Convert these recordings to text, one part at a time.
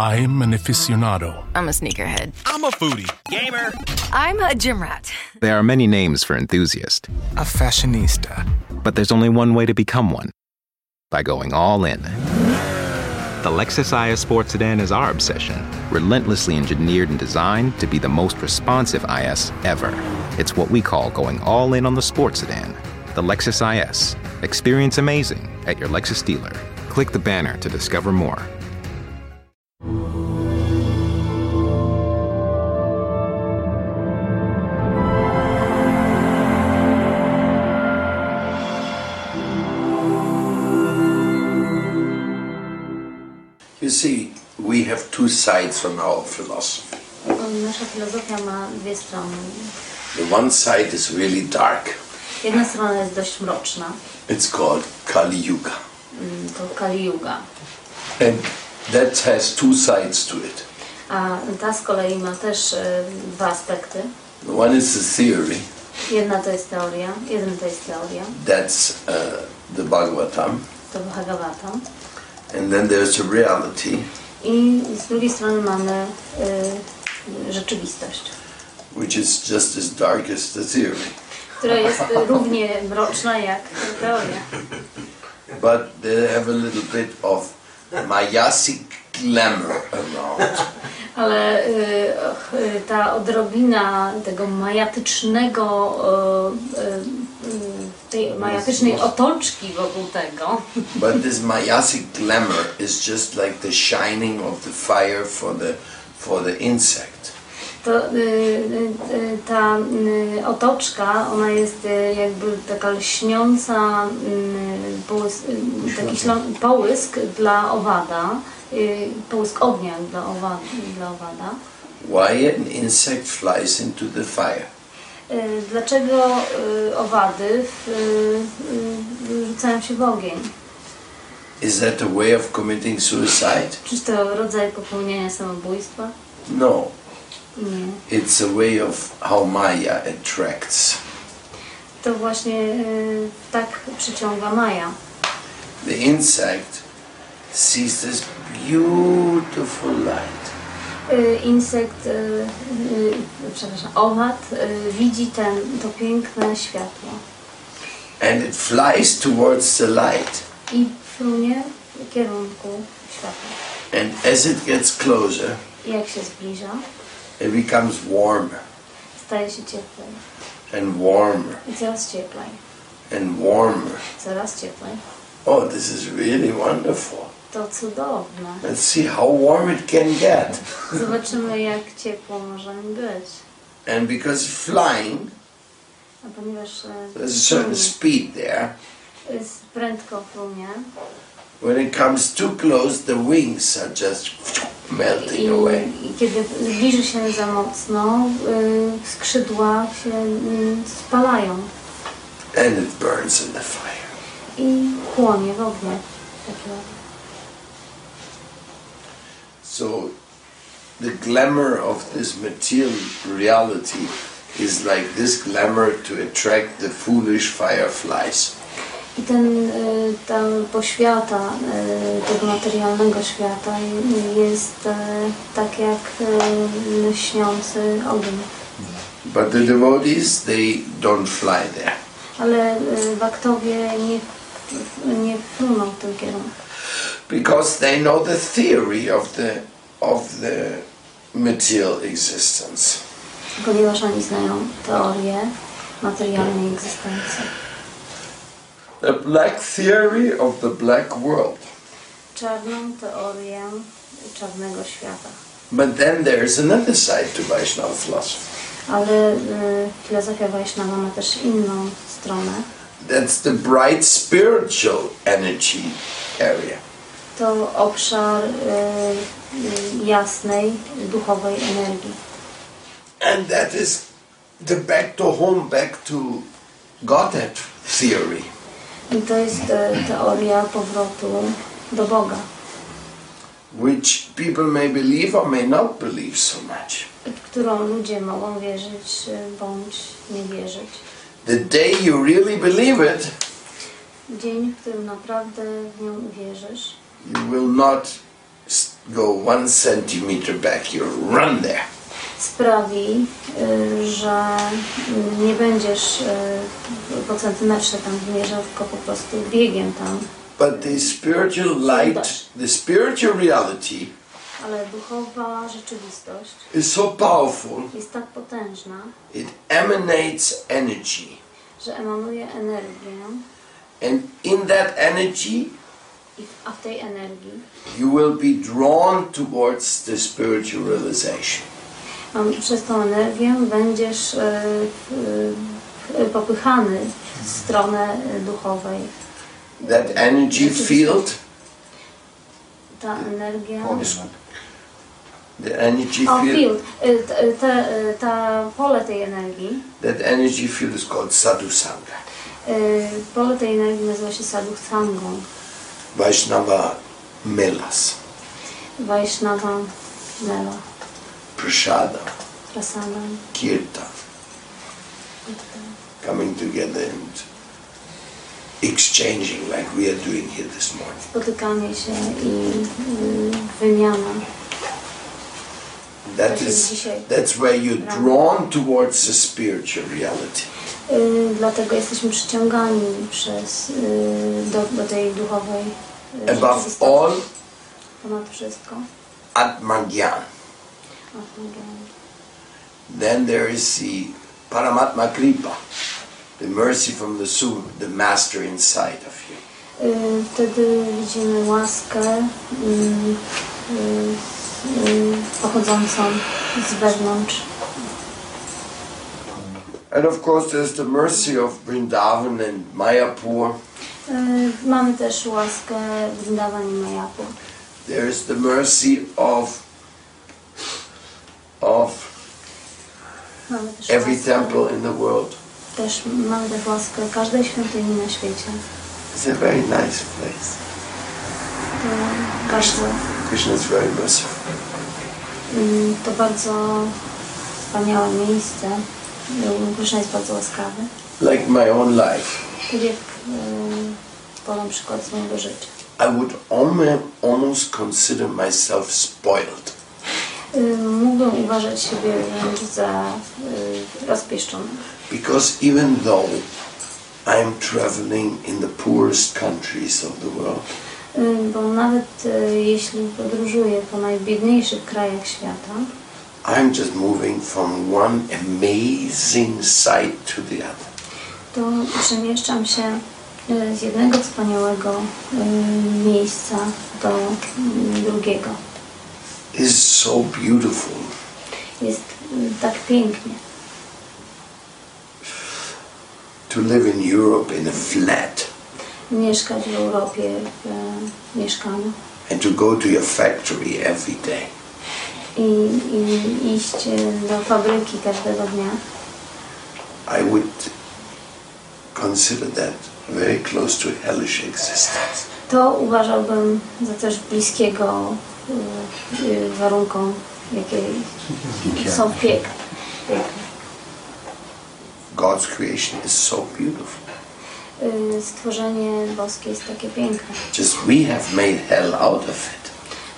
I'm an aficionado. I'm a sneakerhead. I'm a foodie. Gamer. I'm a gym rat. There are many names for enthusiast, A fashionista. but there's only one way to become one by going all in. The Lexus IS Sports Sedan is our obsession, relentlessly engineered and designed to be the most responsive IS ever. It's what we call going all in on the sports sedan. The Lexus IS. Experience amazing at your Lexus dealer. Click the banner to discover more. You see, we have two sides on our philosophy. Nasza filozofia ma dwie strony. The one side is really dark. Jedna strona jest dość mroczna, It's called Kali Yuga. mm, to Kali Yuga, And that has two sides to it. a ta z kolei ma też e, dwa aspekty. The one is the theory, Jedna to jest teoria, jeden to jest teoria, that's uh, the Bhagavatam. to Bhagavatam. And then there's a reality, I z drugiej strony mamy e, rzeczywistość, which is just as dark as the theory. która jest e, równie mroczna jak teoria. But they have a little bit of mayasic glamour around. Ale y, y, ta odrobina tego majatycznego, y, y, y, tej majatycznej otoczki wokół tego, But this mayasic glamour is just like the shining of the fire for the for the insect. to y, y, y, ta y, otoczka, ona jest y, jakby taka lśniąca y, połysk, y, taki ślą- połysk dla owada, połysk ognia dla owada. Dla owada. Why an insect flies into the fire? Y, Dlaczego y, owady y, rzucają się w ogień? Is that a way of committing suicide? Czy to rodzaj popełniania samobójstwa? No. Nie. It's a way of how Maya attracts. To właśnie tak przyciąga Maja. The insect sees this beautiful light. Y, Insekt, y, y, przepraszam, owad widzi ten, to piękne światło And it flies towards the light. i frunie w kierunku światła. And as it gets closer, jak się zbliża, it becomes warmer staje się cieplej and warmer i coraz cieplej, and warmer. coraz cieplej. Oh, this is really wonderful. To cudowne. Let's see how warm it can get. Zobaczymy, jak ciepło może im być. And because flying, A ponieważ e, there's a certain speed there. jest prędko frunie When it comes too close, the wings are just melting away. i, kiedy zbliży się za mocno, y, skrzydła się y, spalają And it burns in the fire. i płonie w ogniu. So the glamour of this material reality is like this glamour to attract the foolish fireflies. I ten, y, ta poświata y, tego materialnego świata jest y, tak jak lśniący ogień. But the devotees, they don't fly there. Ale baktowie nie, nie fruną w tym kierunku. Because they know the theory of the of the material existence. Ponieważ oni znają teorię materialnej egzystencji. The black theory of the black world. Czarną teorię czarnego świata. But then there's another side to Vaishnava philosophy. Ale y, filozofia Vaishnava ma też inną stronę. That's the bright spiritual energy area. To obszar y, y, jasnej, duchowej energii. And that is the back to home, back to Godhead theory. I to jest e, teoria powrotu do Boga, which people may believe or may not believe so much. którą ludzie mogą wierzyć y, bądź nie wierzyć. The day you really believe it, Dzień, w którym naprawdę w nią uwierzysz, you will not go one centimeter back, you run there. sprawi, y, że y, nie będziesz y, po centymetrze tam wymierzał, tylko po prostu biegiem tam. But the spiritual light, the spiritual reality Ale duchowa rzeczywistość is so powerful, jest tak potężna, it emanates energy. że emanuje energię And in that energy, a w tej energii you will be drawn towards the spiritual realization. mam, przez tą energię będziesz y, y, popychany w stronę duchowej. That energy field, Ta energia... the energy field, field. Te, y, ta pole tej energii, that energy field is called sadhu sangha. y, pole tej energii nazywa się sadhu sangą. Vaishnava melas, Vaishnava Mela, prasada, Prasadam. kirtan, coming together and exchanging like we are doing here this morning. Spotykanie się i wymiana. That is that's where you're drawn towards the spiritual reality. Y, dlatego jesteśmy przyciągani przez, y, do, do tej duchowej y, Above rzeczywistości. all, Ponad wszystko. Atmagyan. Then there is the Paramatma Kripa, the mercy from the Soul, the master inside of you. Y, Wtedy widzimy łaskę y, y, y, pochodzącą z wewnątrz. And of course, there's the mercy of Vrindavan and Mayapur. Y, Mamy też łaskę Vrindavan i Mayapur. There's the mercy of of every temple in the world. też mamy też łaskę każdej świątyni na świecie. It's a very nice place. Krishna is very merciful. Mm, to bardzo wspaniałe miejsce. Krishna jest bardzo łaskawy. Like my own life. Tak jak podam przykład z mojego życia. I would almo- almost consider myself spoiled Y, Mógłbym uważać siebie wręcz za y, rozpieszczoną. because even though I'm traveling in the poorest countries of the world, Bo nawet y, jeśli podróżuję po najbiedniejszych krajach świata, I'm just moving from one amazing sight to the other. to przemieszczam się y, z jednego wspaniałego y, miejsca do y, drugiego. It's so beautiful. Jest tak pięknie. to live in Europe in a flat Mieszkać w Europie w y, mieszkaniu and to go to your factory every day. i, i iść y, do fabryki każdego dnia. I would consider that very close to hellish existence. To uważałbym za coś bliskiego y, warunkom, jakie są piękne. God's creation is so beautiful. Y, Stworzenie boskie jest takie piękne, Just we have made hell out of it.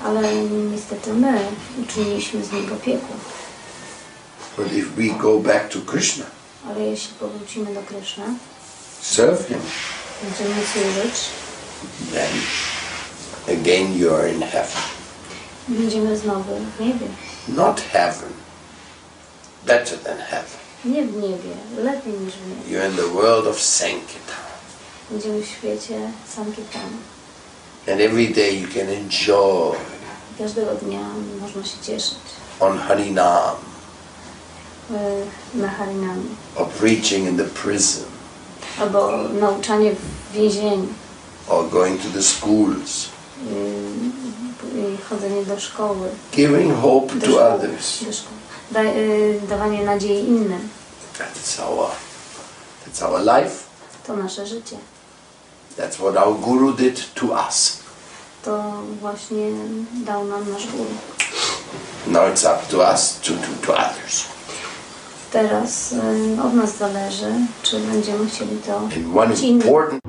ale niestety my uczyniliśmy z niego piekło. But if we go back to Krishna, Ale jeśli powrócimy do Kryszny, serve Him, będziemy służyć, then again you are in heaven. będziemy znowu w niebie. Not heaven, better than heaven. Nie w niebie, lepiej niż w niebie. You're in the world of Sankirtan. Będziemy w świecie Sankirtana. And every day you can enjoy Każdego dnia można się cieszyć on Harinam y, na Harinami. or preaching in the prison Albo nauczanie w więzieniu. or going to the schools, y, chodzenie do szkoły. giving hope Do to szkoły, others. Da, y, dawanie nadziei innym. That's our that's our life. To nasze życie. That's what our guru did to us. To właśnie dał nam nasz guru. Now it's up to us to do to others. Teraz y, od nas zależy, czy będziemy chcieli to And one important